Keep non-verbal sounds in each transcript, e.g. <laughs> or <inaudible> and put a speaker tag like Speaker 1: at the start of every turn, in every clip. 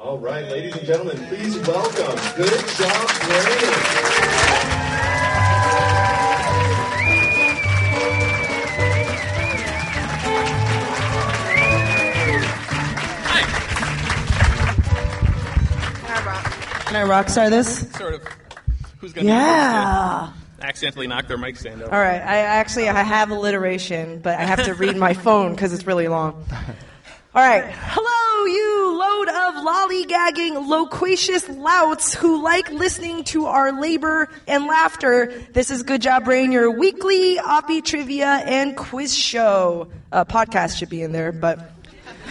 Speaker 1: All right, ladies and gentlemen, please welcome Good Job Brandon.
Speaker 2: Can I rock star this?
Speaker 3: Sort of. Who's gonna
Speaker 2: Yeah.
Speaker 3: accidentally knock their mic stand over?
Speaker 2: All right. I actually I have alliteration, but I have to read my phone because it's really long. All right. Hello, you load of lollygagging, loquacious louts who like listening to our labor and laughter. This is Good Job Brain, your weekly Oppie trivia and quiz show. Uh, podcast should be in there, but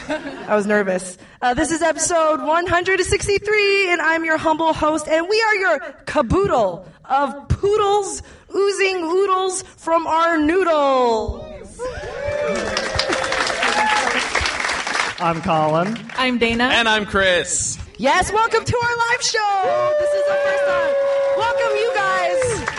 Speaker 2: I was nervous. Uh, this is episode 163, and I'm your humble host, and we are your caboodle of poodles oozing oodles from our noodles.
Speaker 4: I'm Colin.
Speaker 5: I'm Dana.
Speaker 3: And I'm Chris.
Speaker 2: Yes, welcome to our live show. This is the first time. Welcome, you guys.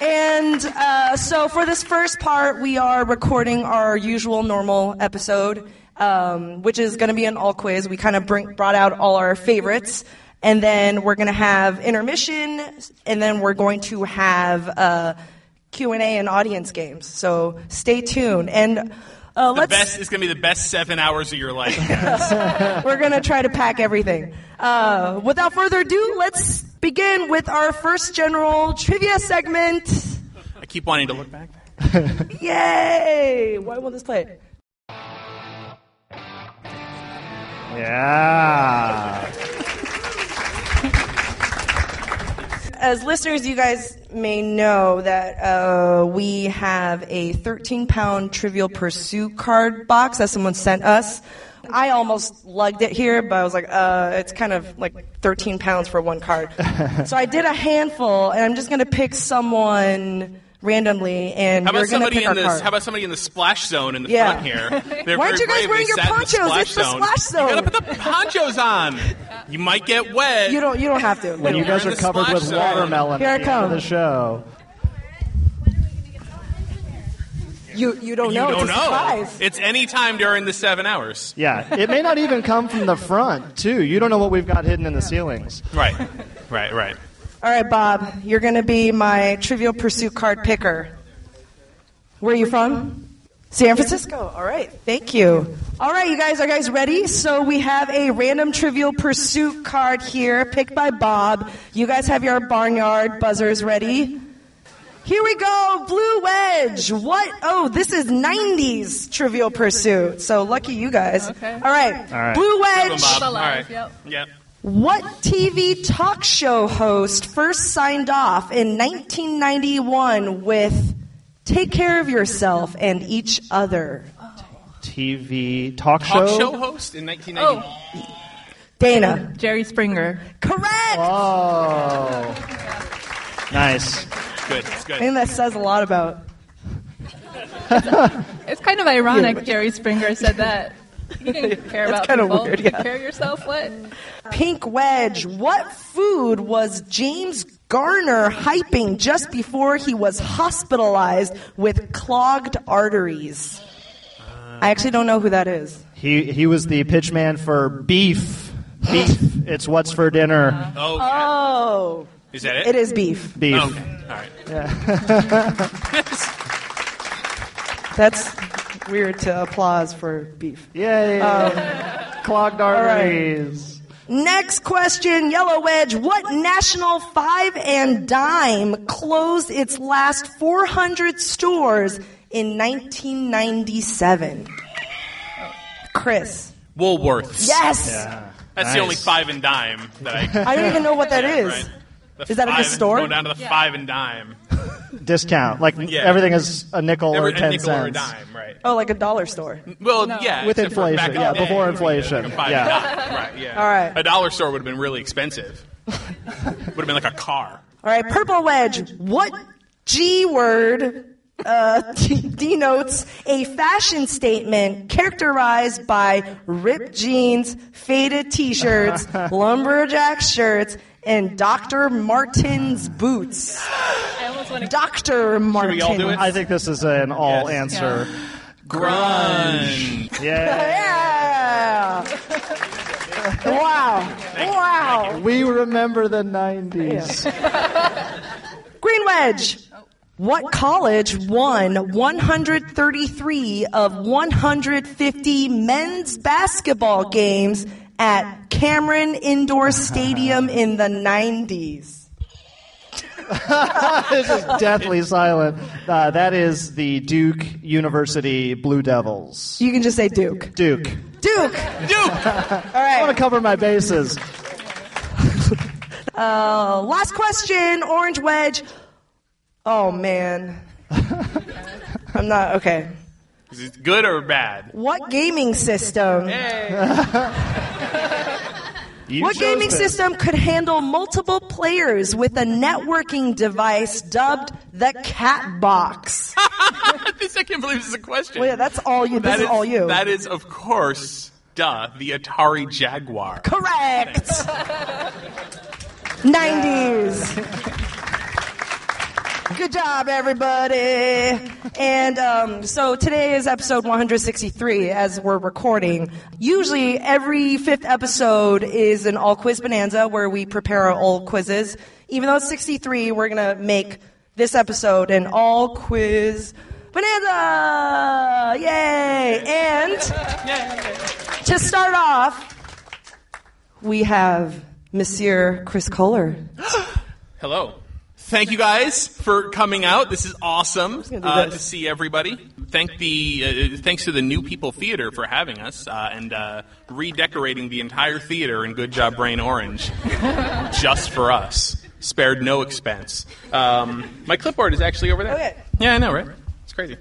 Speaker 2: And uh, so, for this first part, we are recording our usual normal episode, um, which is going to be an all quiz. We kind of brought out all our favorites, and then we're going to have intermission, and then we're going to have uh, Q and A and audience games. So stay tuned. And uh,
Speaker 3: The
Speaker 2: let's
Speaker 3: best is going to be the best seven hours of your life. <laughs>
Speaker 2: we're going to try to pack everything. Uh, without further ado, let's begin with our first general trivia segment.
Speaker 3: I keep wanting to look back. <laughs>
Speaker 2: Yay! Why won't this play?
Speaker 4: Yeah.
Speaker 2: As listeners, you guys may know that uh, we have a 13 pound Trivial Pursuit card box that someone sent us. I almost lugged it here, but I was like, uh, it's kind of like 13 pounds for one card. <laughs> so I did a handful, and I'm just going to pick someone randomly, and
Speaker 3: How
Speaker 2: you're
Speaker 3: about
Speaker 2: going to
Speaker 3: somebody
Speaker 2: pick
Speaker 3: in
Speaker 2: our
Speaker 3: the
Speaker 2: card.
Speaker 3: How about somebody in the splash zone in the
Speaker 2: Yeah.
Speaker 3: front here? <laughs> They're
Speaker 2: Why aren't you guys
Speaker 3: brave.
Speaker 2: wearing
Speaker 3: They
Speaker 2: your
Speaker 3: sat in the
Speaker 2: ponchos? It's the splash zone.
Speaker 3: You gotta put the ponchos on. You might get wet.
Speaker 2: You don't. You don't have to.
Speaker 4: When you guys
Speaker 3: We're
Speaker 4: are
Speaker 3: in the
Speaker 4: covered with
Speaker 3: zone.
Speaker 4: watermelon
Speaker 2: Here I
Speaker 4: at the end of
Speaker 2: come.
Speaker 4: the show.
Speaker 2: You you don't
Speaker 3: You
Speaker 2: know.
Speaker 3: don't
Speaker 2: it's a
Speaker 3: know.
Speaker 2: surprise.
Speaker 3: It's any time during the seven hours.
Speaker 4: Yeah, it may not even come from the front, too. You don't know what we've got hidden in the ceilings.
Speaker 3: Right. Right. Right.
Speaker 2: All right, Bob. You're going to be my Trivial Pursuit card picker. Where are you from? San Francisco. All right. Thank you. All right, you guys. Are you guys ready? So we have a random Trivial Pursuit card here, picked by Bob. You guys have your barnyard buzzers ready. Here we go, Blue Wedge. What? Oh, this is 90s Trivial Pursuit. So lucky you guys.
Speaker 5: Okay.
Speaker 2: All right.
Speaker 4: All right.
Speaker 2: Blue
Speaker 3: Good one,
Speaker 2: Wedge.
Speaker 3: Bob.
Speaker 5: Alive,
Speaker 3: right.
Speaker 5: yep.
Speaker 3: Yep.
Speaker 2: What TV talk show host first signed off in 1991 with Take Care of Yourself and Each Other?
Speaker 4: TV talk,
Speaker 3: Talk
Speaker 4: show.
Speaker 3: show host in 1990.
Speaker 5: Oh,
Speaker 2: Dana.
Speaker 5: Jerry Springer.
Speaker 2: Correct!
Speaker 4: Oh. Nice.
Speaker 3: Good. It's
Speaker 2: I think that says a lot about.
Speaker 5: It's kind of ironic <laughs> Jerry Springer said that. You didn't <laughs> care about
Speaker 2: kinda weird,
Speaker 5: Take
Speaker 2: yeah.
Speaker 5: care of yourself. What?
Speaker 2: Pink Wedge. What food was James Garner hyping just before he was hospitalized with clogged arteries? I actually don't know who that is.
Speaker 4: He he was the pitch man for beef. Beef. it's what's for dinner.
Speaker 3: Oh.
Speaker 2: Oh,
Speaker 3: Is that it?
Speaker 2: it is beef.
Speaker 4: Beef.
Speaker 3: Okay. All right. <laughs>
Speaker 2: That's weird to applause for beef.
Speaker 4: Yay! Um, Clogged arteries.
Speaker 2: Next question, Yellow Wedge. What national five and dime closed its last 400 stores in 1997? Chris.
Speaker 3: Woolworths.
Speaker 2: Yes!
Speaker 3: That's the only five and dime that I.
Speaker 2: I don't even know what that
Speaker 3: is.
Speaker 2: Is.
Speaker 3: right.
Speaker 2: Is that a
Speaker 3: five-
Speaker 2: store?
Speaker 3: Go down to the five and dime.
Speaker 4: Discount. Like
Speaker 3: Yeah.
Speaker 4: everything is a nickel or
Speaker 3: Every- a
Speaker 4: ten
Speaker 3: nickel or a
Speaker 4: cents.
Speaker 3: dime, right?
Speaker 2: Oh, like a dollar store.
Speaker 3: Well, yeah,
Speaker 4: With
Speaker 3: except for
Speaker 4: inflation,
Speaker 3: back in
Speaker 4: yeah,
Speaker 3: the day,
Speaker 4: before inflation,
Speaker 3: like a five
Speaker 4: yeah.
Speaker 3: and right, yeah. <laughs>
Speaker 2: All right.
Speaker 3: A dollar store would have been really expensive. would have been like a car.
Speaker 2: All right, Purple Wedge. What G word uh, <laughs> denotes a fashion statement characterized by ripped jeans, faded t-shirts, <laughs> lumberjack shirts, and Dr. Martens boots?
Speaker 5: I almost want to.
Speaker 2: Dr. Martens.
Speaker 3: we all do it?
Speaker 4: I think this is an all
Speaker 3: Yes.
Speaker 4: answer.
Speaker 3: Grunge.
Speaker 4: Yeah.
Speaker 2: Yeah. wow. Wow.
Speaker 4: We remember the 90s. <laughs>
Speaker 2: Green Wedge. What college won 133 of 150 men's basketball games at Cameron Indoor <laughs> Stadium in the 90s? <laughs>
Speaker 4: this is deathly silent. Uh, that is the Duke University Blue Devils.
Speaker 2: You can just say Duke.
Speaker 4: Duke.
Speaker 2: Duke!
Speaker 3: Duke.
Speaker 2: All
Speaker 4: I want to cover my bases. <laughs>
Speaker 2: Uh, last question, Orange Wedge. Oh, man. I'm not, okay.
Speaker 3: Is it good or bad?
Speaker 2: What gaming system? <laughs>
Speaker 4: You
Speaker 2: What gaming
Speaker 4: this.
Speaker 2: system could handle multiple players with a networking device dubbed the Cat Box? <laughs>
Speaker 3: this, I can't believe this is a question.
Speaker 2: Well, yeah, that's all you. This
Speaker 3: That
Speaker 2: is, all you.
Speaker 3: That is, of course, duh, the Atari Jaguar.
Speaker 2: correct. <laughs> Nineties. Good job, everybody. And um, so today is episode 163 as we're recording. Usually, every fifth episode is an all quiz bonanza where we prepare our old quizzes. Even though it's 63, we're going to make this episode an all quiz bonanza. Yay! And to start off, we have Monsieur Chris Kohler. <gasps>
Speaker 3: Hello. Thank you guys for coming out. This is awesome uh, to see everybody. Thank the uh, thanks to the New People Theater for having us uh, and uh, redecorating the entire theater in Good Job Brain Orange <laughs> just for us. Spared no expense. Um, my clipboard is actually over there.
Speaker 2: Okay.
Speaker 3: Yeah, I know, right? It's crazy.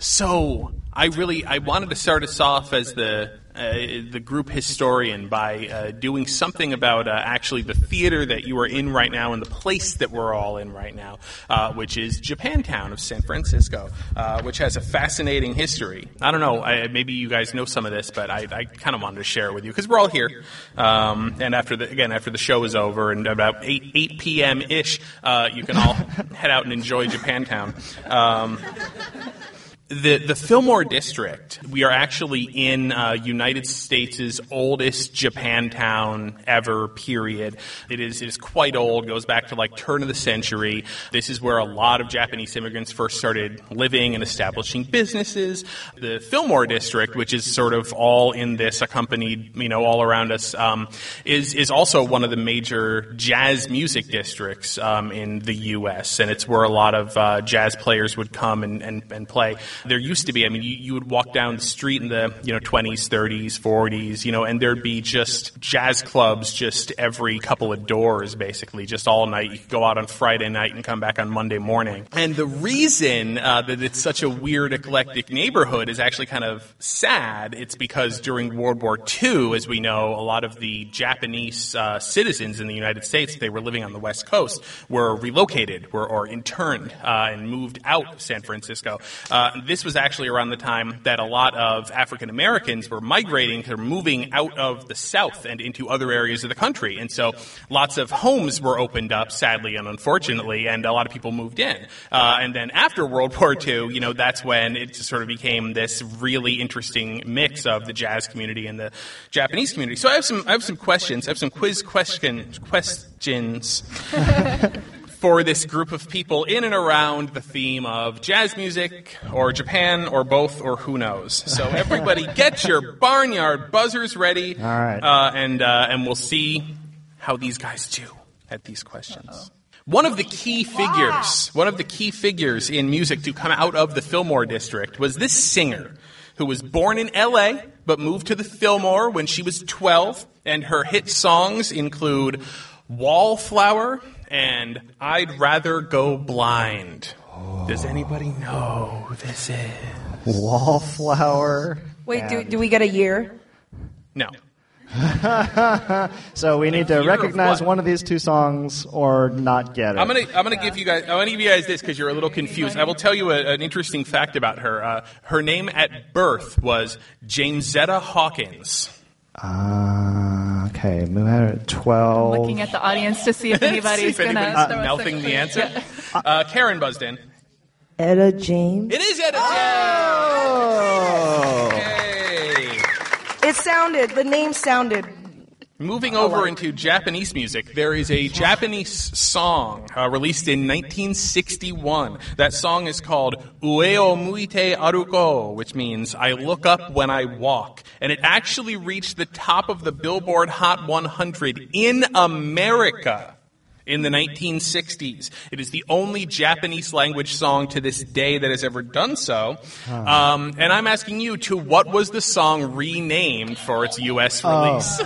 Speaker 3: So I really I wanted to start us off as the the group historian by uh, doing something about uh, actually the theater that you are in right now and the place that we're all in right now, uh, which is Japantown of San Francisco, uh, which has a fascinating history. I don't know, I, maybe you guys know some of this, but I, I kind of wanted to share it with you because we're all here. Um, and after the again after the show is over and about eight eight p.m. ish, uh, you can all <laughs> head out and enjoy Japantown. Um, the the Fillmore district. We are actually in uh, United States' oldest Japantown ever. Period. It is it is quite old. Goes back to like turn of the century. This is where a lot of Japanese immigrants first started living and establishing businesses. The Fillmore district, which is sort of all in this, accompanied you know all around us, um, is is also one of the major jazz music districts um, in the U.S. and it's where a lot of uh, jazz players would come and, and, and play. There used to be, I mean, you, you would walk down the street in the you know 20s, 30s, 40s, you know, and there'd be just jazz clubs just every couple of doors, basically, just all night. You could go out on Friday night and come back on Monday morning. And the reason uh, that it's such a weird, eclectic neighborhood is actually kind of sad. It's because during World War II, as we know, a lot of the Japanese uh, citizens in the United States, they were living on the West Coast, were relocated were, or interned uh, and moved out of San Francisco. Uh, this was actually around the time that a lot of African Americans were migrating, or moving out of the South and into other areas of the country. And so lots of homes were opened up, sadly and unfortunately, and a lot of people moved in. Uh, and then after World <laughs> War II, you know, that's when it sort of became this really interesting mix of the jazz community and the Japanese community. So I have some, I have some questions. I have some quiz question, questions <laughs> for this group of people in and around the theme of jazz music or Japan or both or who knows. So <laughs> everybody get your barnyard buzzers ready.
Speaker 4: All right.
Speaker 3: Uh, and, uh, and we'll see how these guys do at these questions. One of the key figures, one of the key figures in music to come out of the Fillmore district was this singer who was born in LA but moved to the Fillmore when she was 12 and her hit songs include Wallflower and I'd Rather Go Blind. Does anybody know who this is?
Speaker 4: Wallflower.
Speaker 2: Wait, do, do we get a year?
Speaker 3: No. <laughs>
Speaker 4: So we need to
Speaker 3: year of
Speaker 4: recognize one of these two songs or not get it.
Speaker 3: I'm gonna I'm gonna give you guys I'm gonna give you guys this because you're a little confused. I will tell you a, an interesting fact about her. Uh, her name at birth was Jamesetta Hawkins.
Speaker 4: Uh, okay, move out at 12.
Speaker 5: Looking at the audience to see if anybody's <laughs>
Speaker 3: See if
Speaker 5: going to
Speaker 3: anybody's
Speaker 5: throw
Speaker 3: mouthing the
Speaker 5: clue.
Speaker 3: answer. Uh, Karen buzzed in.
Speaker 2: Etta James.
Speaker 3: It is Etta
Speaker 4: Oh!
Speaker 3: James. Hey.
Speaker 2: It sounded, the name sounded.
Speaker 3: Moving over into Japanese music, there is a Japanese song uh, released in 1961. That song is called Ue o Muite Aruko, which means I look up when I walk. And it actually reached the top of the Billboard Hot 100 in America in the 1960s. It is the only Japanese language song to this day that has ever done so. Um, and I'm asking you to what was the song renamed for its U.S. release?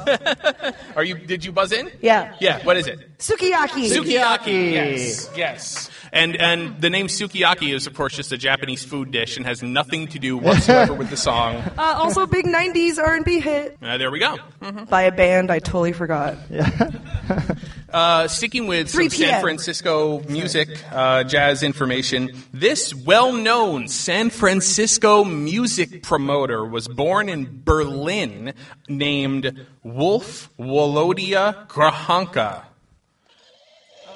Speaker 3: <laughs> Are you? Did you buzz in?
Speaker 2: Yeah.
Speaker 3: Yeah. What is it?
Speaker 2: Sukiyaki.
Speaker 3: Sukiyaki. Yes. Yes. And and the name sukiyaki is of course just a Japanese food dish and has nothing to do whatsoever with the song. <laughs>
Speaker 2: Uh, also, big '90s R&B hit
Speaker 3: Uh, there we go.
Speaker 2: by a band I totally forgot. <laughs>
Speaker 3: Uh, sticking with some San Francisco music, uh, jazz information, this well-known San Francisco music promoter was born in Berlin, named Wolf Wolodia Grajonca.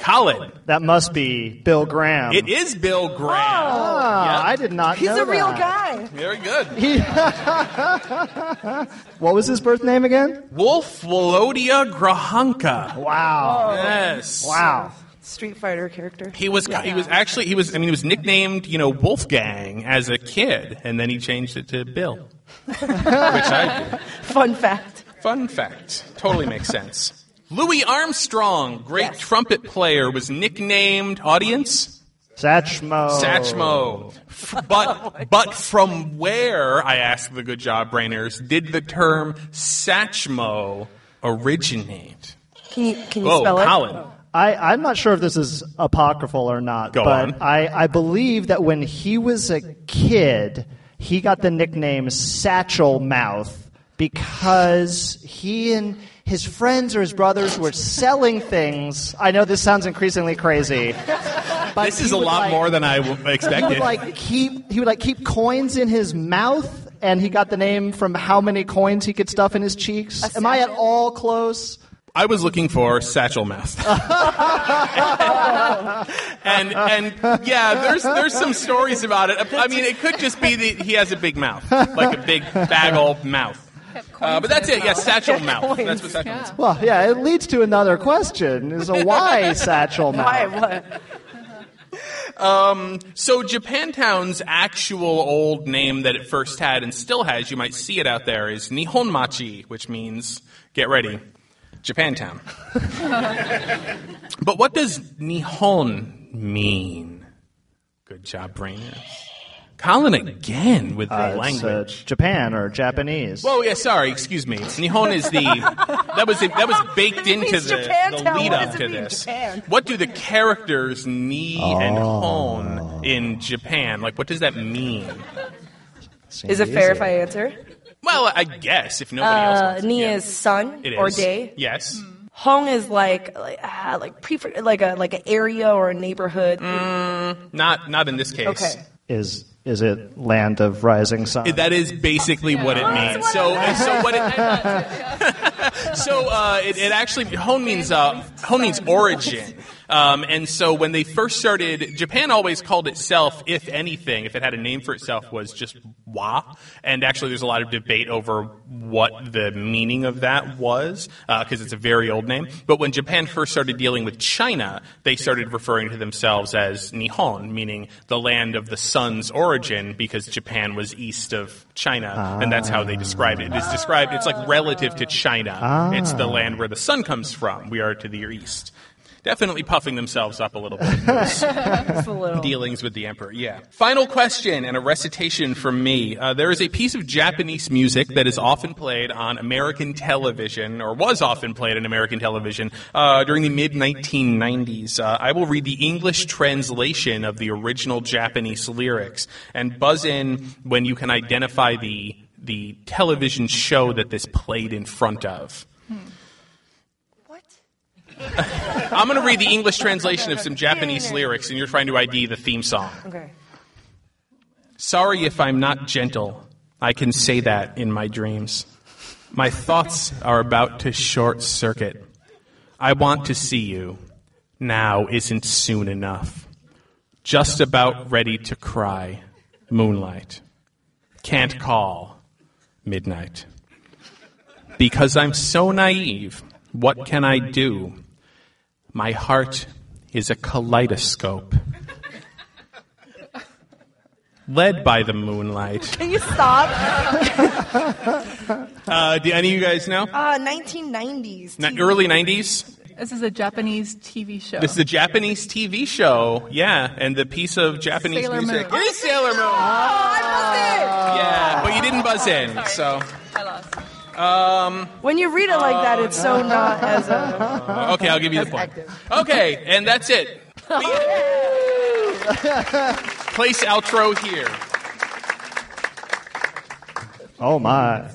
Speaker 3: Colin,
Speaker 4: That must be Bill Graham.
Speaker 3: it is Bill Graham.
Speaker 4: Ah, I did not know.
Speaker 2: He's
Speaker 4: know
Speaker 2: a real
Speaker 4: that.
Speaker 2: guy.
Speaker 3: Very good. <laughs>
Speaker 4: What was his birth name again?
Speaker 3: Wolf Wolodia Grajonca.
Speaker 4: Wow.
Speaker 3: Yes.
Speaker 4: Wow.
Speaker 2: Street Fighter character.
Speaker 3: He was he was actually he was I mean he was nicknamed you know Wolfgang as a kid and then he changed it to Bill, <laughs> which I did.
Speaker 2: Fun fact.
Speaker 3: Fun fact, totally makes sense. Louis Armstrong, great
Speaker 2: Yes.
Speaker 3: trumpet player, was nicknamed audience
Speaker 4: Satchmo.
Speaker 3: Satchmo. F- But <laughs> oh but from where I ask the good job brainers did the term Satchmo originate?
Speaker 2: Can you can you
Speaker 3: Whoa,
Speaker 2: spell it?
Speaker 3: Colin.
Speaker 4: I, I'm not sure if this is apocryphal or not,
Speaker 3: Go
Speaker 4: but
Speaker 3: on.
Speaker 4: I, I believe that when he was a kid, he got the nickname Satchel Mouth because he and his friends or his brothers were selling things. I know this sounds increasingly crazy. But
Speaker 3: This is a lot
Speaker 4: like-
Speaker 3: more than I w- <laughs>
Speaker 4: He would
Speaker 3: expected.
Speaker 4: like keep he would like keep coins in his mouth, and he got the name from how many coins he could stuff in his cheeks. Am I at all close?
Speaker 3: I was looking for satchel mouth. <laughs> <laughs> and and yeah, there's there's some stories about it. I mean, it could just be that he has a big mouth, like a big bagel mouth. Uh, but that's it. Yeah, satchel mouth. <laughs> That's what satchel means.
Speaker 4: Well, yeah, it leads to another question: Is a why <laughs> satchel mouth?
Speaker 2: Why? What?
Speaker 3: So Japantown's actual old name that it first had and still has, you might see it out there, is Nihonmachi, which means get ready, Japantown. <laughs> but what does Nihon mean? Good job, brainer. Colin again with the
Speaker 4: Uh, it's, uh,
Speaker 3: language.
Speaker 4: Japan or Japanese.
Speaker 3: Whoa, yeah, sorry, excuse me. Nihon is the <laughs> that was that was baked into
Speaker 2: means
Speaker 3: the,
Speaker 2: Japantown.
Speaker 3: the lead
Speaker 2: What
Speaker 3: up
Speaker 2: does it
Speaker 3: to
Speaker 2: mean,
Speaker 3: this.
Speaker 2: Japan?
Speaker 3: What do the characters ni and
Speaker 4: Oh.
Speaker 3: hon in Japan? Like, what does that mean?
Speaker 4: Seems
Speaker 2: Is it fair if
Speaker 4: easy.
Speaker 2: I answer?
Speaker 3: Well, I guess if nobody else
Speaker 2: Uh,
Speaker 3: wants to.
Speaker 2: ni
Speaker 3: yeah.
Speaker 2: is sun
Speaker 3: It
Speaker 2: or
Speaker 3: is.
Speaker 2: day.
Speaker 3: Yes.
Speaker 2: Hong is like like ah, like prefer like a like an area or a neighborhood.
Speaker 3: Not not in this case.
Speaker 2: Okay.
Speaker 4: Is is it land of rising sun?
Speaker 3: That is basically what it means. So, so what it, <laughs> <laughs> so uh, it, it actually hon means uh, means origin. Um, and so when they first started, Japan always called itself, if anything, if it had a name for itself, was just wa. And actually, there's a lot of debate over what the meaning of that was, because it's a very old name. But when Japan first started dealing with China, they started referring to themselves as Nihon, meaning the land of the sun's origin, because Japan was east of China, and that's how they described it. It's described, it's like relative to China. It's the land where the sun comes from. We are to the east. Definitely puffing themselves up a little bit. <laughs> in those
Speaker 2: Just a little.
Speaker 3: dealings with the emperor. Yeah. Final question and a recitation from me. Uh, there is a piece of Japanese music that is often played on American television, or was often played on American television uh, during the mid 1990s. Uh, I will read the English translation of the original Japanese lyrics and buzz in when you can identify the the television show that this played in front of.
Speaker 2: What?
Speaker 3: I'm going to read the English translation of some Japanese lyrics, and you're trying to ID the theme song.
Speaker 2: Okay.
Speaker 3: Sorry if I'm not gentle. I can say that in my dreams. My thoughts are about to short circuit. I want to see you. Now isn't soon enough. Just about ready to cry. Moonlight. Can't call. Midnight. Because I'm so naive, what can I do? My heart is a kaleidoscope. Led by the moonlight.
Speaker 2: Can you stop? <laughs>
Speaker 3: Uh, do any of you guys know?
Speaker 2: Uh, 1990s.
Speaker 3: Ni-
Speaker 2: TV.
Speaker 3: early 90s?
Speaker 5: This is a Japanese TV show.
Speaker 3: This is a Japanese TV show. Yeah, and the piece of Japanese
Speaker 5: Sailor
Speaker 3: music
Speaker 5: Moon.
Speaker 3: is Sailor Moon. Oh, I buzzed in. Yeah, but you didn't buzz in, so.
Speaker 5: I lost.
Speaker 2: Um, When you read it like that, it's so not as a. <laughs>
Speaker 3: Okay, I'll give you the point. Okay, and that's it. <laughs> Place outro here.
Speaker 4: Oh my.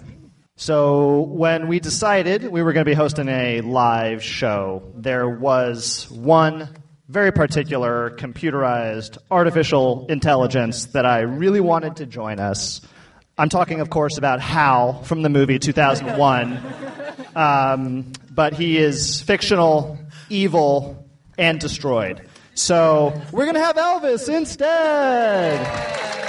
Speaker 4: So when we decided we were going to be hosting a live show, there was one very particular computerized artificial intelligence that I really wanted to join us. I'm talking, of course, about Hal from the movie 2001. Um, but he is fictional, evil, and destroyed. So we're going to have Elvis instead.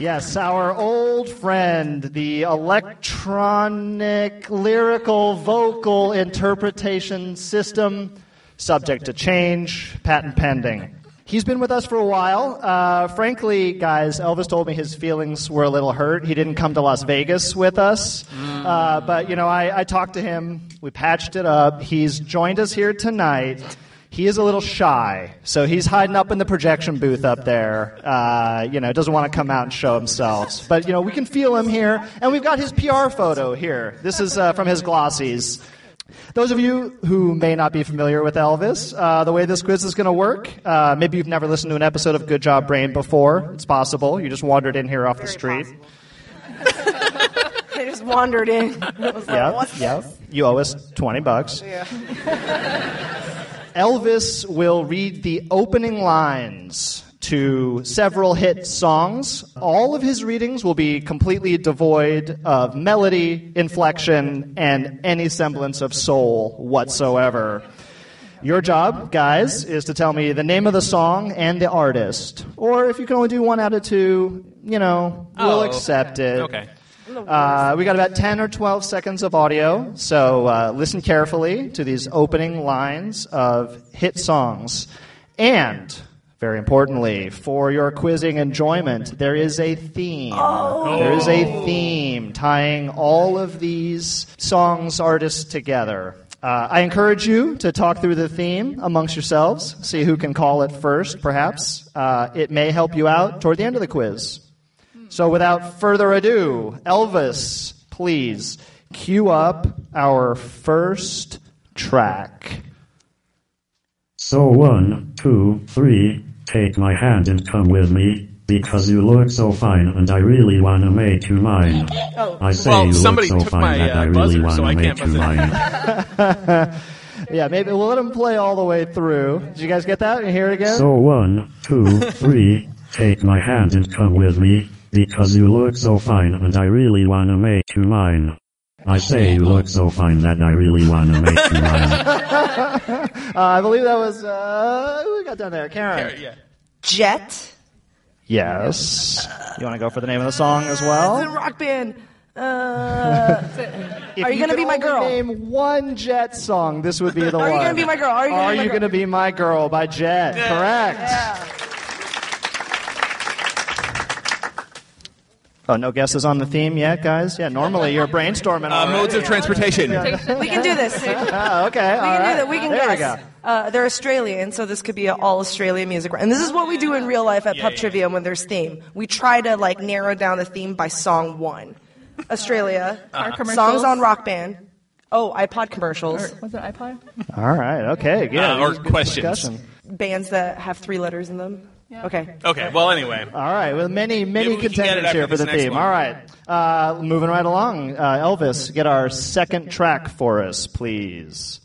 Speaker 4: Yes, our old friend, the electronic lyrical vocal interpretation system, subject to change, patent pending. He's been with us for a while. Uh, frankly, guys, Elvis told me his feelings were a little hurt. He didn't come to Las Vegas with us. Uh, but, you know, I, I talked to him. We patched it up. He's joined us here tonight. He is a little shy, so he's hiding up in the projection booth up there. Uh, you know, doesn't want to come out and show himself. But you know, we can feel him here, and we've got his PR photo here. This is uh, from his glossies. Those of you who may not be familiar with Elvis, uh, the way this quiz is going to work, uh, maybe you've never listened to an episode of Good Job Brain before. It's possible. You just wandered in here off the street. <laughs>
Speaker 2: I just wandered in. Was like,
Speaker 4: yep. You owe us 20 bucks. <laughs> Elvis will read the opening lines to several hit songs. All of his readings will be completely devoid of melody, inflection, and any semblance of soul whatsoever. Your job, guys, is to tell me the name of the song and the artist. Or if you can only do one out of two, you know, we'll
Speaker 3: Oh,
Speaker 4: accept it.
Speaker 3: Okay.
Speaker 4: Uh, we got about 10 or 12 seconds of audio, so uh, listen carefully to these opening lines of hit songs. And, very importantly, for your quizzing enjoyment, there is a theme. There is a theme tying all of these songs, artists together. Uh, I encourage you to talk through the theme amongst yourselves, see who can call it first, perhaps. Uh, it may help you out toward the end of the quiz. So without further ado, Elvis, please cue up our first track.
Speaker 6: So one, two, three, take my hand and come with me, because you look so fine and I really wanna make you mine. I say
Speaker 3: Well,
Speaker 6: you look
Speaker 3: somebody
Speaker 6: so
Speaker 3: took
Speaker 6: fine
Speaker 3: my,
Speaker 6: that
Speaker 3: uh,
Speaker 6: I really
Speaker 3: buzzer,
Speaker 6: wanna
Speaker 3: so I
Speaker 6: make
Speaker 3: can't
Speaker 6: you mine. <laughs>
Speaker 4: Yeah, maybe we'll let him play all the way through. Did you guys get that? You hear it again?
Speaker 6: So one, two, three, take my hand and come with me, because you look so fine and I really wanna make you mine. I say you look so fine that I really want to make you mine. <laughs>
Speaker 4: Uh, I believe that was uh, who we got down there, Karen.
Speaker 3: Yeah.
Speaker 2: Jet.
Speaker 4: Yes. You want to go for the name of the song as
Speaker 2: The
Speaker 4: well?
Speaker 2: rock band. Uh, <laughs> Are you gonna be my girl?
Speaker 4: Name one Jet song. This would be the one. <laughs>
Speaker 2: Are you gonna be my girl? Are you gonna
Speaker 4: Are
Speaker 2: be my
Speaker 4: you
Speaker 2: girl?
Speaker 4: gonna be my girl by Jet? Correct. Oh, no guesses on the theme yet, guys? Yeah, normally you're brainstorming.
Speaker 3: Uh, modes of transportation.
Speaker 2: we can do this. <laughs> We can
Speaker 4: Oh, okay. all
Speaker 2: do
Speaker 4: right.
Speaker 2: that. We can
Speaker 4: there
Speaker 2: guess.
Speaker 4: we go.
Speaker 2: Uh, they're Australian, so this could be an all Australian music. And this is what we do in real life at
Speaker 3: Yeah,
Speaker 2: Pub
Speaker 3: yeah.
Speaker 2: Trivia when there's theme. We try to like narrow down the theme by song one. Australia.
Speaker 5: Car commercials.
Speaker 2: Songs on Rock Band. Oh, iPod commercials.
Speaker 5: Or was it iPod?
Speaker 4: All right. Okay. Good.
Speaker 3: Uh, or questions.
Speaker 4: discussion.
Speaker 2: Bands that have three letters in them. Okay.
Speaker 3: Okay. Well, anyway.
Speaker 4: All right. Well, many, many
Speaker 3: Maybe we can get it
Speaker 4: contenders
Speaker 3: after
Speaker 4: here for
Speaker 3: this
Speaker 4: the
Speaker 3: next
Speaker 4: theme.
Speaker 3: one.
Speaker 4: All right. Uh, moving right along. Uh, Elvis, get our second track for us, please.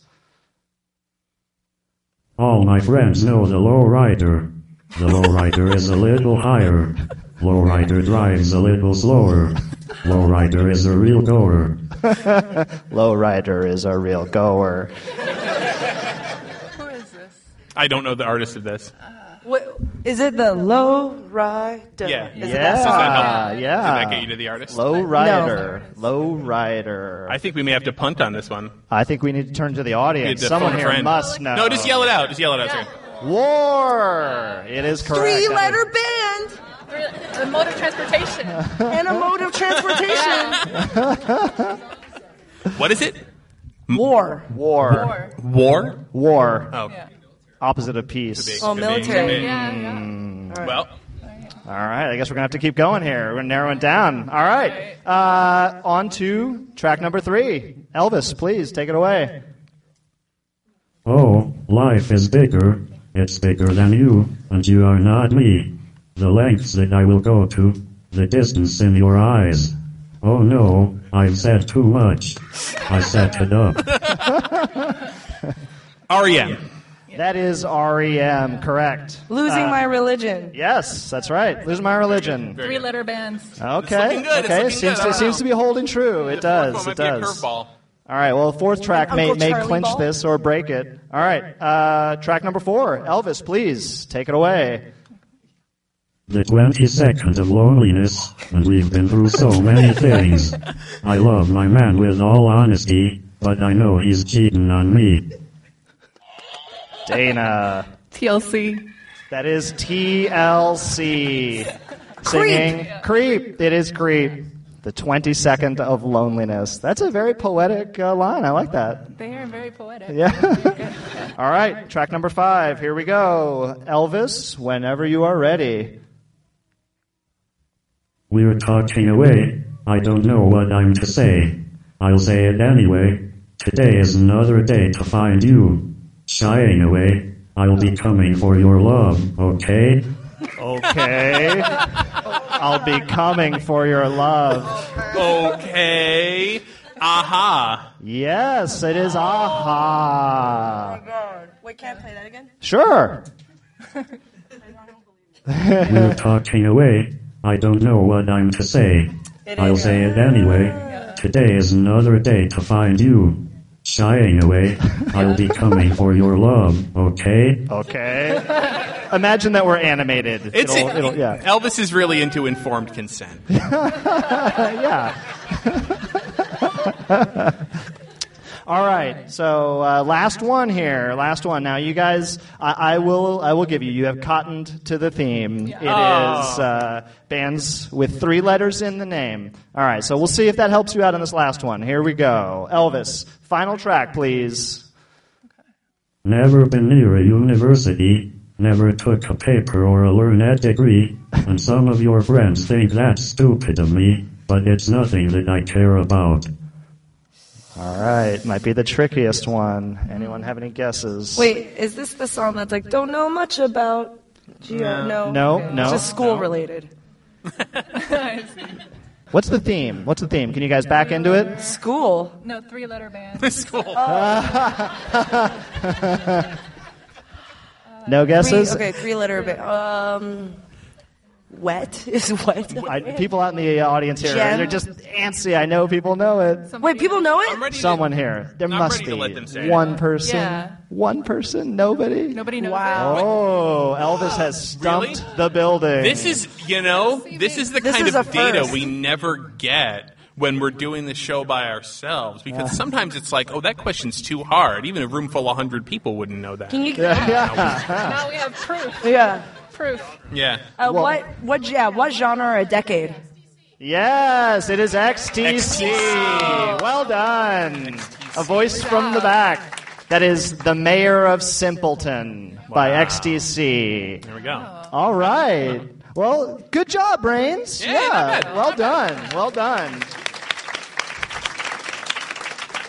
Speaker 6: All my friends know the lowrider. The lowrider is a little higher. Lowrider drives a little slower. Lowrider is a real goer. <laughs>
Speaker 4: Lowrider is a real goer.
Speaker 5: Who is this?
Speaker 3: I don't know the artist of this.
Speaker 2: What, is it the low rider?
Speaker 3: Yeah.
Speaker 2: Is it that
Speaker 3: Does
Speaker 2: song?
Speaker 3: that
Speaker 4: Yeah,
Speaker 3: help?
Speaker 4: yeah.
Speaker 3: Did that get you to the artist?
Speaker 4: Low rider. Low rider.
Speaker 3: I think we may have to punt on this one.
Speaker 4: I think we need to turn to the audience.
Speaker 3: to
Speaker 4: Someone here
Speaker 3: friend.
Speaker 4: must know.
Speaker 3: No, just yell it out. Just yell it out. Sorry.
Speaker 4: War. It is correct.
Speaker 2: Three-letter
Speaker 4: is-
Speaker 2: band
Speaker 5: A mode of transportation. <laughs>
Speaker 2: and a mode of transportation.
Speaker 3: What is it?
Speaker 2: War.
Speaker 4: War.
Speaker 5: Or,
Speaker 3: War?
Speaker 4: War.
Speaker 3: Oh.
Speaker 5: yeah.
Speaker 4: Opposite of peace.
Speaker 2: Oh,
Speaker 3: Could
Speaker 2: military.
Speaker 3: Could be.
Speaker 5: Yeah, yeah.
Speaker 3: Well,
Speaker 4: All right, I guess we're gonna have to keep going here. We're narrowing down. All right, uh, on to track number three. Elvis, please take it away.
Speaker 6: Oh, life is bigger. It's bigger than you, and you are not me. The lengths that I will go to, the distance in your eyes. Oh no, I've said too much. I set it up.
Speaker 3: REM.
Speaker 4: That is REM, correct?
Speaker 2: Losing
Speaker 4: Uh,
Speaker 2: my religion.
Speaker 4: Yes, that's right. Losing my religion.
Speaker 5: Three letter bands.
Speaker 4: Okay,
Speaker 3: looking good,
Speaker 4: okay.
Speaker 3: looking
Speaker 4: seems
Speaker 3: good.
Speaker 4: To
Speaker 3: don't
Speaker 4: seems to be holding true. It does. It
Speaker 3: might be a
Speaker 4: does. All right. Well, fourth track may may clinch
Speaker 2: Ball?
Speaker 4: this or break it. All right. Uh, track number four. Elvis, please take it away.
Speaker 6: The 22nd of loneliness, and we've been through so many things. I love my man with all honesty, but I know he's cheating on me.
Speaker 4: Dana.
Speaker 5: TLC.
Speaker 4: That is TLC. Singing Creep. It is Creep. The 22nd of Loneliness. That's a very poetic uh, line. I like that.
Speaker 5: They are very poetic.
Speaker 4: Yeah. <laughs> All right, track number five. Here we go. Elvis, whenever you are ready.
Speaker 6: We're talking away. I don't know what I'm to say. I'll say it anyway. Today is another day to find you. Shying away. I'll be coming for your love, okay?
Speaker 4: Okay. I'll be coming for your love.
Speaker 3: Okay. Aha.
Speaker 4: Yes, it is a-ha.
Speaker 2: Oh God. Wait, can I play that again?
Speaker 4: Sure. <laughs>
Speaker 6: We're talking away. I don't know what I'm to say. I'll say it anyway. Today is another day to find you. Shying away. I'll be coming for your love, okay?
Speaker 4: Okay. Imagine that we're animated.
Speaker 3: It's
Speaker 4: It'll- it'll- yeah.
Speaker 3: Elvis is really into informed consent. <laughs>
Speaker 4: yeah. <laughs> All right. So uh, last one here. Last one. Now, you guys, I, I will. I will give you. You have cottoned to the theme. It is uh, bands with three letters in the name. All right. So we'll see if that helps you out in this last one. Here we go. Elvis, final track, please.
Speaker 6: Never been near a university, never took a paper or a learned degree, and some of your friends think that's stupid of me, but it's nothing that I care about.
Speaker 4: All right. Might be the trickiest one. Anyone have any guesses?
Speaker 2: Wait, is this the song that's like, don't know much about Geo? No.
Speaker 4: No,
Speaker 2: Okay.
Speaker 4: no. <laughs> <laughs> <laughs>
Speaker 2: It's just school related.
Speaker 5: I see.
Speaker 4: What's the theme? What's the theme? Can you guys back into it?
Speaker 2: School.
Speaker 5: No, three letter band. <laughs>
Speaker 3: School. <laughs>
Speaker 4: No
Speaker 2: Three,
Speaker 4: guesses?
Speaker 2: okay, three letter band. Um, Wet <laughs> is wet.
Speaker 4: I, people out in the audience here,
Speaker 2: Jen.
Speaker 4: they're just antsy. I know people know it.
Speaker 2: Wait, people know it?
Speaker 3: ready to-
Speaker 4: Someone here. There
Speaker 3: I'm
Speaker 4: must be
Speaker 3: to let it.
Speaker 4: one person.
Speaker 5: Yeah.
Speaker 4: One person. Nobody.
Speaker 5: Nobody knows
Speaker 2: Wow.
Speaker 4: Oh, Elvis has stumped
Speaker 3: Really?
Speaker 4: the building.
Speaker 3: This is, you know, this is the
Speaker 2: This
Speaker 3: kind
Speaker 2: is
Speaker 3: of data we never get when we're doing the show by ourselves because sometimes it's like, oh, that question's too hard. Even a room full of 100 people wouldn't know that.
Speaker 2: Can you?
Speaker 5: it. <laughs> Now we have proof.
Speaker 2: Yeah.
Speaker 5: Proof.
Speaker 3: yeah.
Speaker 2: Uh, what? What? Yeah. What genre or a decade?
Speaker 4: Yes, it is XTC.
Speaker 3: XTC.
Speaker 4: Well done. A voice from the back. That is The Mayor of Simpleton by XTC.
Speaker 3: There we go.
Speaker 4: All right. Well, good job, Brains.
Speaker 3: Yeah, not bad.
Speaker 4: Well done. Well done.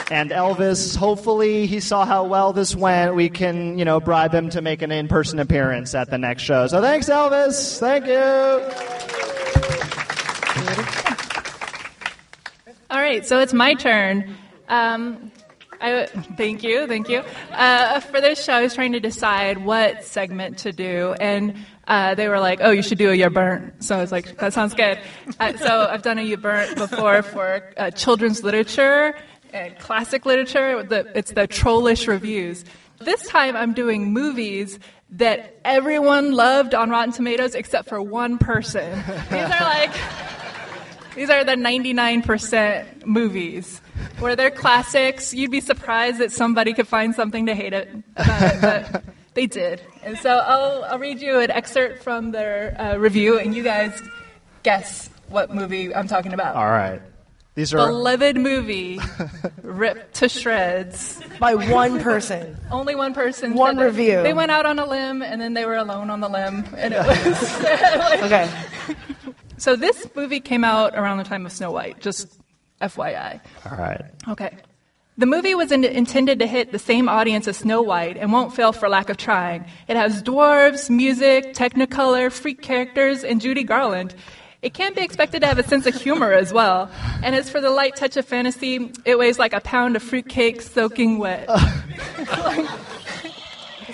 Speaker 4: And Elvis, hopefully he saw how well this went. We can, you know, bribe him to make an in-person appearance at the next show. So thanks, Elvis. Thank you.
Speaker 5: All right, so it's my turn. Um, I, thank you, thank you. Uh, for this show, I was trying to decide what segment to do, and uh, they were like, "Oh, you should do a you burnt." So I was like, "That sounds good." Uh, so I've done a you burnt before for uh, children's literature and classic literature. The, it's the trollish reviews. This time, I'm doing movies that everyone loved on Rotten Tomatoes except for one person. These are like. These are the 99% movies where they're classics. You'd be surprised that somebody could find something to hate it, but they did. And so I'll, I'll read you an excerpt from their uh, review, and you guys guess what movie I'm talking about.
Speaker 4: All right. These are
Speaker 5: Beloved movie, <laughs> ripped to shreds.
Speaker 2: By one person.
Speaker 5: Only one person.
Speaker 2: One
Speaker 5: said that.
Speaker 2: review.
Speaker 5: They went out on a limb, and then they were alone on the limb, and it was. <laughs> <laughs>
Speaker 2: Okay.
Speaker 5: so this movie came out around the time of Snow White. Just FYI.
Speaker 4: All right.
Speaker 5: Okay. The movie was in, intended to hit the same audience as Snow White and won't fail for lack of trying. It has dwarves, music, technicolor, freak characters, and Judy Garland. It can't be expected to have a sense of humor as well. And as for the light touch of fantasy, it weighs like a pound of fruitcake soaking wet. <laughs>
Speaker 2: A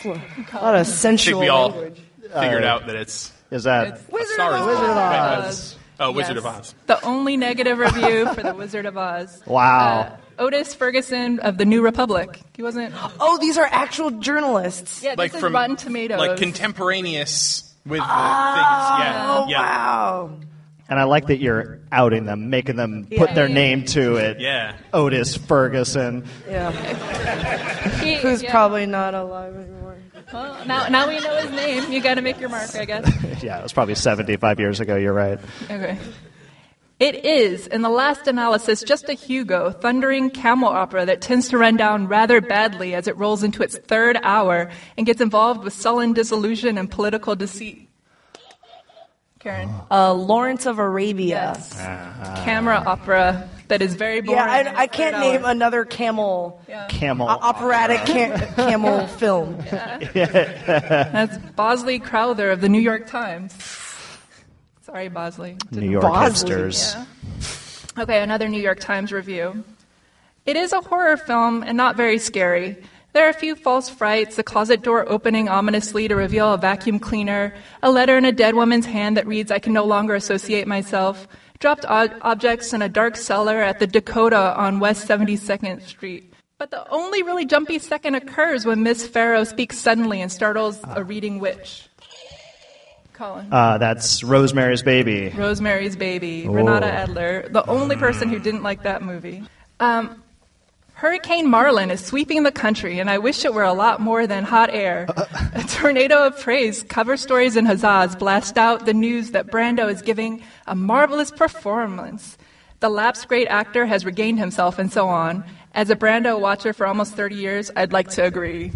Speaker 2: lot of
Speaker 3: I think we all
Speaker 2: language.
Speaker 3: figured out that it's
Speaker 4: Is that
Speaker 2: Wizard
Speaker 3: Star
Speaker 2: of Oz.
Speaker 4: Wizard of
Speaker 5: Uh,
Speaker 4: Oz?
Speaker 3: Oh, Wizard
Speaker 5: Yes.
Speaker 3: of Oz.
Speaker 5: The only negative review for The Wizard of Oz. <laughs>
Speaker 4: Wow.
Speaker 5: Uh, Otis Ferguson of The New Republic. He wasn't.
Speaker 2: Oh, these are actual journalists.
Speaker 5: Yeah,
Speaker 3: Like
Speaker 5: this
Speaker 3: from
Speaker 5: is Rotten Tomatoes.
Speaker 3: like contemporaneous with the
Speaker 2: Oh,
Speaker 3: things. Yeah. yeah.
Speaker 2: wow.
Speaker 4: And I like that you're outing them, making them put their name to it.
Speaker 3: Yeah.
Speaker 4: Otis Ferguson.
Speaker 2: Yeah. <laughs> Who's
Speaker 5: yeah.
Speaker 2: probably not alive anymore.
Speaker 5: Well, now, now we know his name. You got to make your mark, I guess. <laughs>
Speaker 4: Yeah, it was probably 75 years ago. You're right.
Speaker 5: Okay. It is, in the last analysis, just a Hugo, thundering camel opera that tends to run down rather badly as it rolls into its third hour and gets involved with sullen disillusion and political deceit. Karen.
Speaker 2: Uh, Lawrence of Arabia.
Speaker 5: Yes. Camera opera that is very boring.
Speaker 2: Yeah, I, I can't name
Speaker 5: hour.
Speaker 2: another camel
Speaker 4: Camel.
Speaker 2: o- operatic cam- <laughs> camel film. <laughs>
Speaker 5: That's Bosley Crowther of the New York Times. Sorry, Bosley.
Speaker 4: New York
Speaker 2: Bosley,
Speaker 4: hipsters.
Speaker 5: Okay, another New York Times review. It is a horror film and not very scary. There are a few false frights, a closet door opening ominously to reveal a vacuum cleaner, a letter in a dead woman's hand that reads, I can no longer associate myself, dropped ob- objects in a dark cellar at the Dakota on West 72nd Street. But the only really jumpy second occurs when Miss Farrow speaks suddenly and startles a reading witch. Colin.
Speaker 4: Uh, that's Rosemary's Baby.
Speaker 5: Rosemary's Baby, Renata Adler, the only person who didn't like that movie. Um, Hurricane Marlon is sweeping the country, and I wish it were a lot more than hot air. Uh, uh. <laughs> A tornado of praise, cover stories, and huzzas blast out the news that Brando is giving a marvelous performance. The lapsed great actor has regained himself, and so on. As a Brando watcher for almost 30 years, I'd like to agree.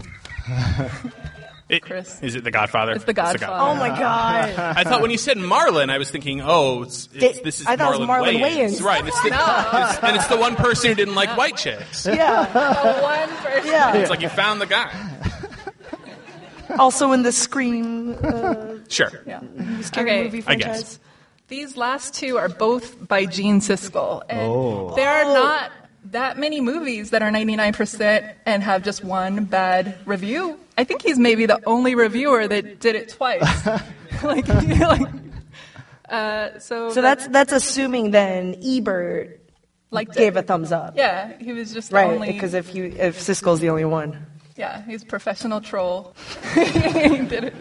Speaker 5: <laughs>
Speaker 3: It-
Speaker 5: Chris.
Speaker 3: Is it The Godfather?
Speaker 5: It's The Godfather.
Speaker 2: Oh my god.
Speaker 3: I thought when you said Marlon, I was thinking, oh, it's, it's,
Speaker 2: They-
Speaker 3: this is
Speaker 2: I thought it
Speaker 3: Marlon,
Speaker 2: was Marlon
Speaker 3: Wayans.
Speaker 2: Wayans.
Speaker 3: Right, it's the, it's, and it's the one person who didn't like white chicks.
Speaker 2: Yeah.
Speaker 5: One person.
Speaker 2: Yeah.
Speaker 3: It's like you found the guy. <laughs>
Speaker 2: Also in the Scream uh,
Speaker 3: Sure.
Speaker 2: scary
Speaker 5: Okay.
Speaker 2: movie
Speaker 3: I guess.
Speaker 5: These last two are both by Gene Siskel. And They are not that many movies that are 99% and have just one bad review. I think he's maybe the only reviewer that did it twice. <laughs> like, <laughs> like, Uh, so
Speaker 2: So that's that's assuming then Ebert
Speaker 5: like
Speaker 2: gave a thumbs up.
Speaker 5: Yeah, he was just the
Speaker 2: Right,
Speaker 5: only.
Speaker 2: because if you if Siskel's the only one.
Speaker 5: Yeah, he's a professional troll. <laughs> he did it.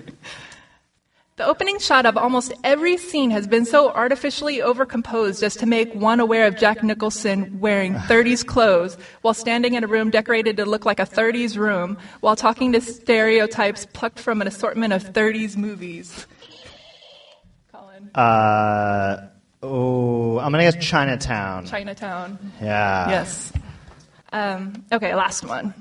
Speaker 5: The opening shot of almost every scene has been so artificially overcomposed as to make one aware of Jack Nicholson wearing <sighs> 30s clothes while standing in a room decorated to look like a 30s room while talking to stereotypes plucked from an assortment of 30s movies. Colin.
Speaker 4: Uh, oh, I'm gonna guess Chinatown.
Speaker 5: Chinatown.
Speaker 4: Yeah.
Speaker 5: Yes. Um, okay, last one.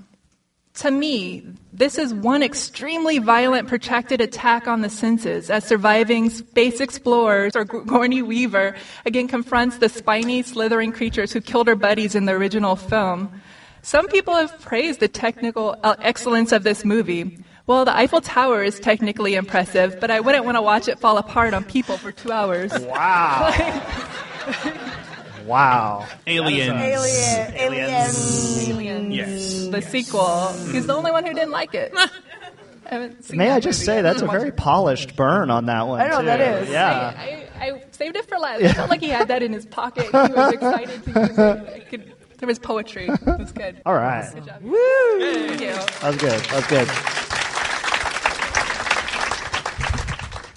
Speaker 5: To me, this is one extremely violent, protracted attack on the senses as surviving space explorers Sigourney Weaver again confronts the spiny, slithering creatures who killed her buddies in the original film. Some people have praised the technical uh, excellence of this movie. Well, the Eiffel Tower is technically impressive, but I wouldn't want to watch it fall apart on people for two hours.
Speaker 4: Wow. <laughs> <laughs> wow.
Speaker 3: Aliens.
Speaker 2: Alien, aliens.
Speaker 5: Aliens.
Speaker 3: Yes.
Speaker 5: The sequel. He's the only one who didn't like it. <laughs> I haven't seen
Speaker 4: May I just
Speaker 5: movie
Speaker 4: say that's a
Speaker 5: I'm gonna
Speaker 4: very polished burn on that one.
Speaker 2: I know,
Speaker 4: too.
Speaker 2: that is.
Speaker 4: Yeah.
Speaker 5: it. I, I saved it for last. I felt like he had that in his pocket. He was excited to use it. Could, there was poetry. It was good.
Speaker 4: All right.
Speaker 5: Good job.
Speaker 2: Woo!
Speaker 5: Thank you.
Speaker 4: That was good. That was good.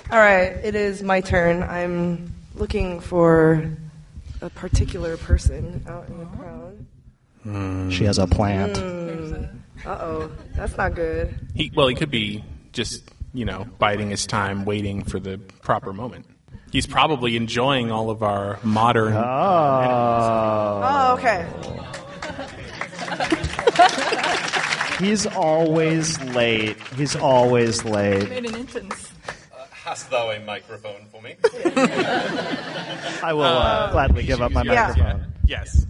Speaker 2: All right, it is my turn. I'm looking for a particular person out in the crowd. Mm.
Speaker 4: She has a plant.
Speaker 2: Uh oh, that's not good.
Speaker 3: He, well, he could be just, you know, biding his time, waiting for the proper moment. He's probably enjoying all of our modern.
Speaker 4: Oh.
Speaker 2: Oh, okay. <laughs>
Speaker 4: He's always late. He's always late.
Speaker 5: Made an entrance.
Speaker 1: Hast thou a microphone for me?
Speaker 4: I will uh, gladly give up my
Speaker 2: Yeah.
Speaker 4: microphone.
Speaker 3: Yes.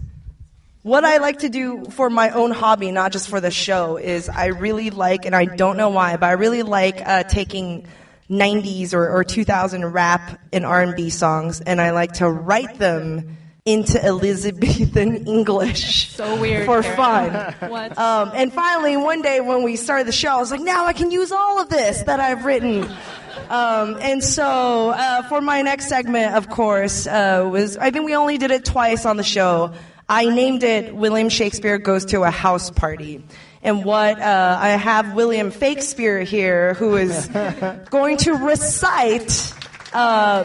Speaker 2: What I like to do for my own hobby, not just for the show, is I really like, and I don't know why, but I really like uh, taking 90s or, or 2000 rap and R&B songs, and I like to write them into Elizabethan <laughs> English.
Speaker 5: So weird.
Speaker 2: For
Speaker 5: Karen.
Speaker 2: fun. <laughs>
Speaker 5: What?
Speaker 2: Um, and finally, one day when we started the show, I was like, now I can use all of this that I've written. Um, and so, uh, for my next segment, of course, uh, was I think we only did it twice on the show. I named it William Shakespeare Goes to a House Party. And what uh, I have William Shakespeare here, who is <laughs> going to recite uh,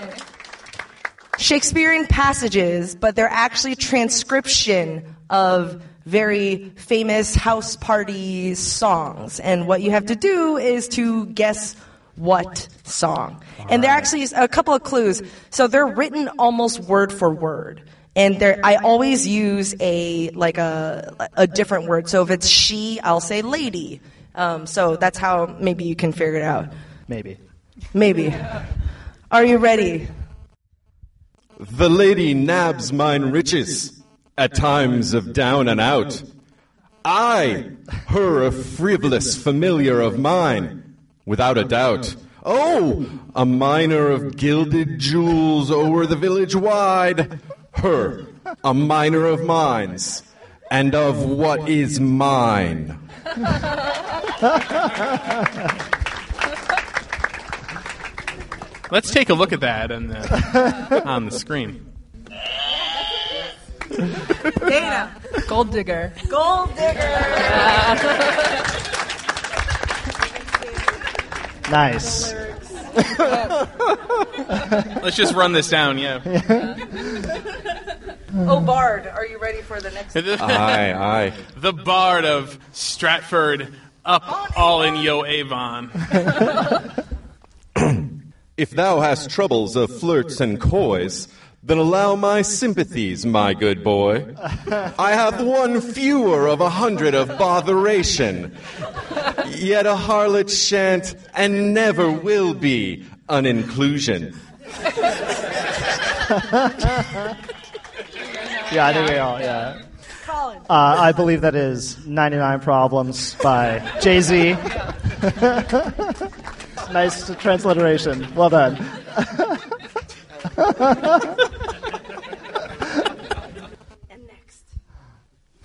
Speaker 2: Shakespearean passages, but they're actually transcription of very famous house party songs. And what you have to do is to guess what song. And there actually is a couple of clues. So they're written almost word for word. And there, I always use a like a a different word. So if it's she, I'll say lady. Um, so that's how maybe you can figure it out.
Speaker 4: Maybe.
Speaker 2: Maybe. Are you ready?
Speaker 1: The lady nabs mine riches at times of down and out. I, her a frivolous familiar of mine, without a doubt. Oh, a miner of gilded jewels o'er the village wide. Her, a miner of mines, and of what is mine.
Speaker 3: Let's take a look at that on the, uh, on the screen.
Speaker 2: Dana.
Speaker 5: Gold digger.
Speaker 2: Gold digger. <laughs>
Speaker 4: Nice.
Speaker 3: Let's just run this down, yeah. <laughs>
Speaker 2: Oh, Bard, are you ready for the next? <laughs>
Speaker 1: Aye, aye.
Speaker 3: the Bard of Stratford, up all in Yo Avon. <laughs>
Speaker 1: If thou hast troubles of flirts and coys, then allow my sympathies, my good boy. I have one fewer of a hundred of botheration. Yet a harlot shan't and never will be an inclusion. <laughs>
Speaker 4: Yeah, I think we all, yeah. Uh, I believe that is 99 Problems by Jay Z. <laughs> nice transliteration. Well done. <laughs>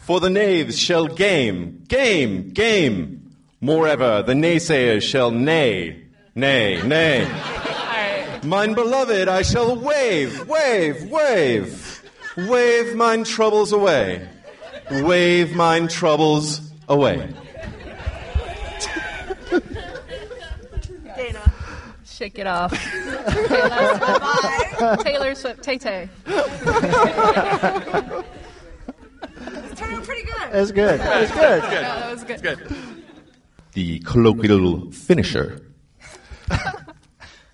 Speaker 1: For the knaves shall game, game, game. Moreover, the naysayers shall nay, nay, nay. <laughs>
Speaker 5: All right.
Speaker 1: Mine beloved, I shall wave, wave, wave. Wave mine troubles away. Wave mine troubles away.
Speaker 2: Dana.
Speaker 5: Shake it off. Taylor, Taylor Swift, Tay Tay. <laughs>
Speaker 2: It's pretty good.
Speaker 4: It's good. It's good.
Speaker 3: Good.
Speaker 5: That was good.
Speaker 3: Good.
Speaker 1: The colloquial finisher.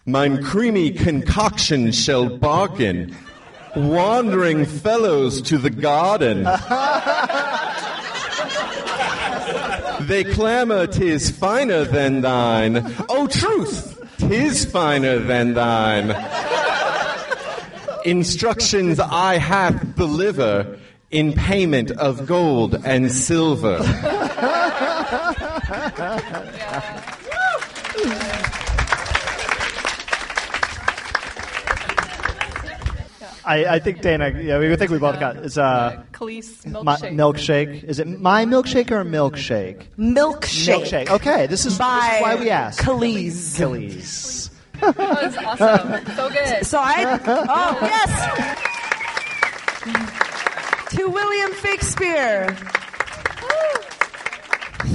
Speaker 1: Mine creamy concoction shall bargain, wandering fellows to the garden. They clamor, tis finer than thine. Oh, truth, tis finer than thine. Instructions I hath deliver in payment of gold and silver.
Speaker 4: I, I think Dana. Yeah, we think we both got. It's uh,
Speaker 5: Kelis
Speaker 4: my,
Speaker 5: milkshake.
Speaker 4: milkshake. Is it my milkshake or milkshake?
Speaker 2: Milkshake.
Speaker 4: Milkshake. Okay, this is, this is why we asked.
Speaker 2: Kelis.
Speaker 4: Kelis.
Speaker 5: That was awesome. So good.
Speaker 2: So I, oh yes, to William Shakespeare.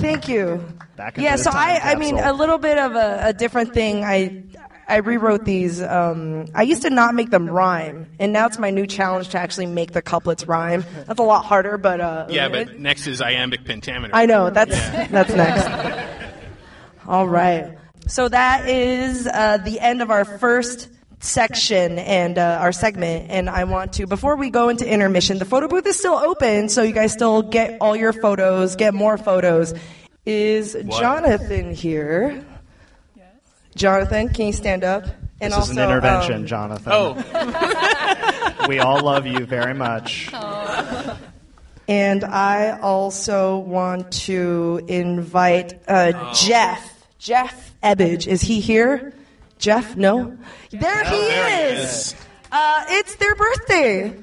Speaker 2: Thank you.
Speaker 4: Back
Speaker 2: Yeah, so I, I mean, a little bit of a, a different thing. I, I rewrote these. Um, I used to not make them rhyme, and now it's my new challenge to actually make the couplets rhyme. That's a lot harder, but uh,
Speaker 3: Yeah,
Speaker 2: it-
Speaker 3: but next is iambic pentameter.
Speaker 2: I know that's <laughs> that's next. All right. So that is uh, the end of our first section and uh, our segment. And I want to, before we go into intermission, the photo booth is still open, so you guys still get all your photos, get more photos. Is Jonathan here? Yes. Jonathan, can you stand up? And
Speaker 4: This is an intervention,
Speaker 2: um,
Speaker 4: Jonathan.
Speaker 3: Oh, <laughs>
Speaker 4: We all love you very much.
Speaker 2: And I also want to invite uh, Jeff. Jeff Ebbage. Is he here? Jeff? No? There he is. Uh, it's their birthday.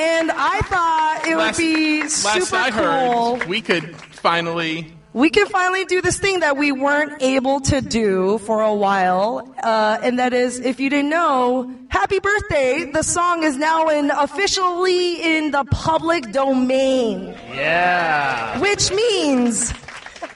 Speaker 2: And I thought it would be super
Speaker 3: last I
Speaker 2: cool.
Speaker 3: heard, we could finally.
Speaker 2: we can finally do this thing that we weren't able to do for a while, uh, and that is, if you didn't know, "Happy Birthday." The song is now in officially in the public domain,
Speaker 4: Yeah.
Speaker 2: which means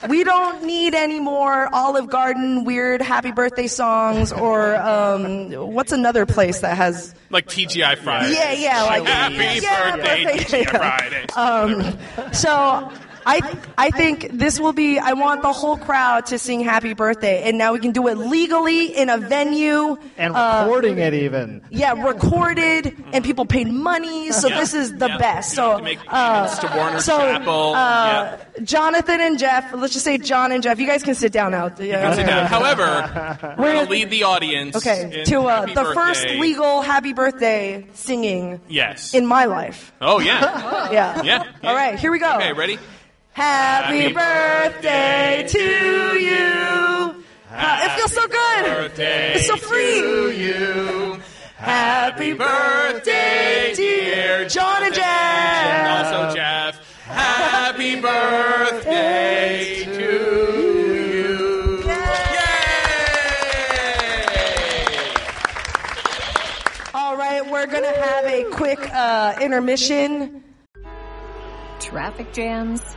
Speaker 2: we don't need any more Olive Garden weird "Happy Birthday" songs or um, what's another place that has
Speaker 3: Like TGI Friday.
Speaker 2: yeah, yeah, like
Speaker 3: Happy
Speaker 2: yeah,
Speaker 3: birthday,
Speaker 2: birthday,
Speaker 3: TGI
Speaker 2: yeah.
Speaker 3: Friday.
Speaker 2: Um, so I I think this will be. I want the whole crowd to sing "Happy Birthday," and now we can do it legally in a venue.
Speaker 4: And
Speaker 2: uh,
Speaker 4: recording it even.
Speaker 2: yeah, recorded, and people paid money. So
Speaker 3: Yeah.
Speaker 2: this is the
Speaker 3: Yeah.
Speaker 2: best. So,
Speaker 3: have to make
Speaker 2: uh,
Speaker 3: to Warner
Speaker 2: so
Speaker 3: Chappell.
Speaker 2: uh, Jonathan and Jeff. Let's just say John and Jeff. You guys can sit down now. Yeah.
Speaker 3: Sit down. However, <laughs> we're
Speaker 2: We're-
Speaker 3: going to lead the audience.
Speaker 2: Okay, to uh,
Speaker 3: happy
Speaker 2: the first legal "Happy Birthday" singing
Speaker 3: Yes.
Speaker 2: in my life.
Speaker 3: oh, yeah. <laughs>
Speaker 2: Yeah.
Speaker 3: Yeah.
Speaker 2: All right, here we go.
Speaker 3: Okay, ready?
Speaker 2: Happy
Speaker 3: Happy
Speaker 2: birthday to you. Uh, it feels so good.
Speaker 3: Birthday
Speaker 2: It's so free.
Speaker 3: to you.
Speaker 2: Happy birthday, dear John and
Speaker 3: And also Jeff. Happy birthday to you. Yay!
Speaker 2: All right, we're gonna have a quick uh, intermission.
Speaker 7: Traffic jams,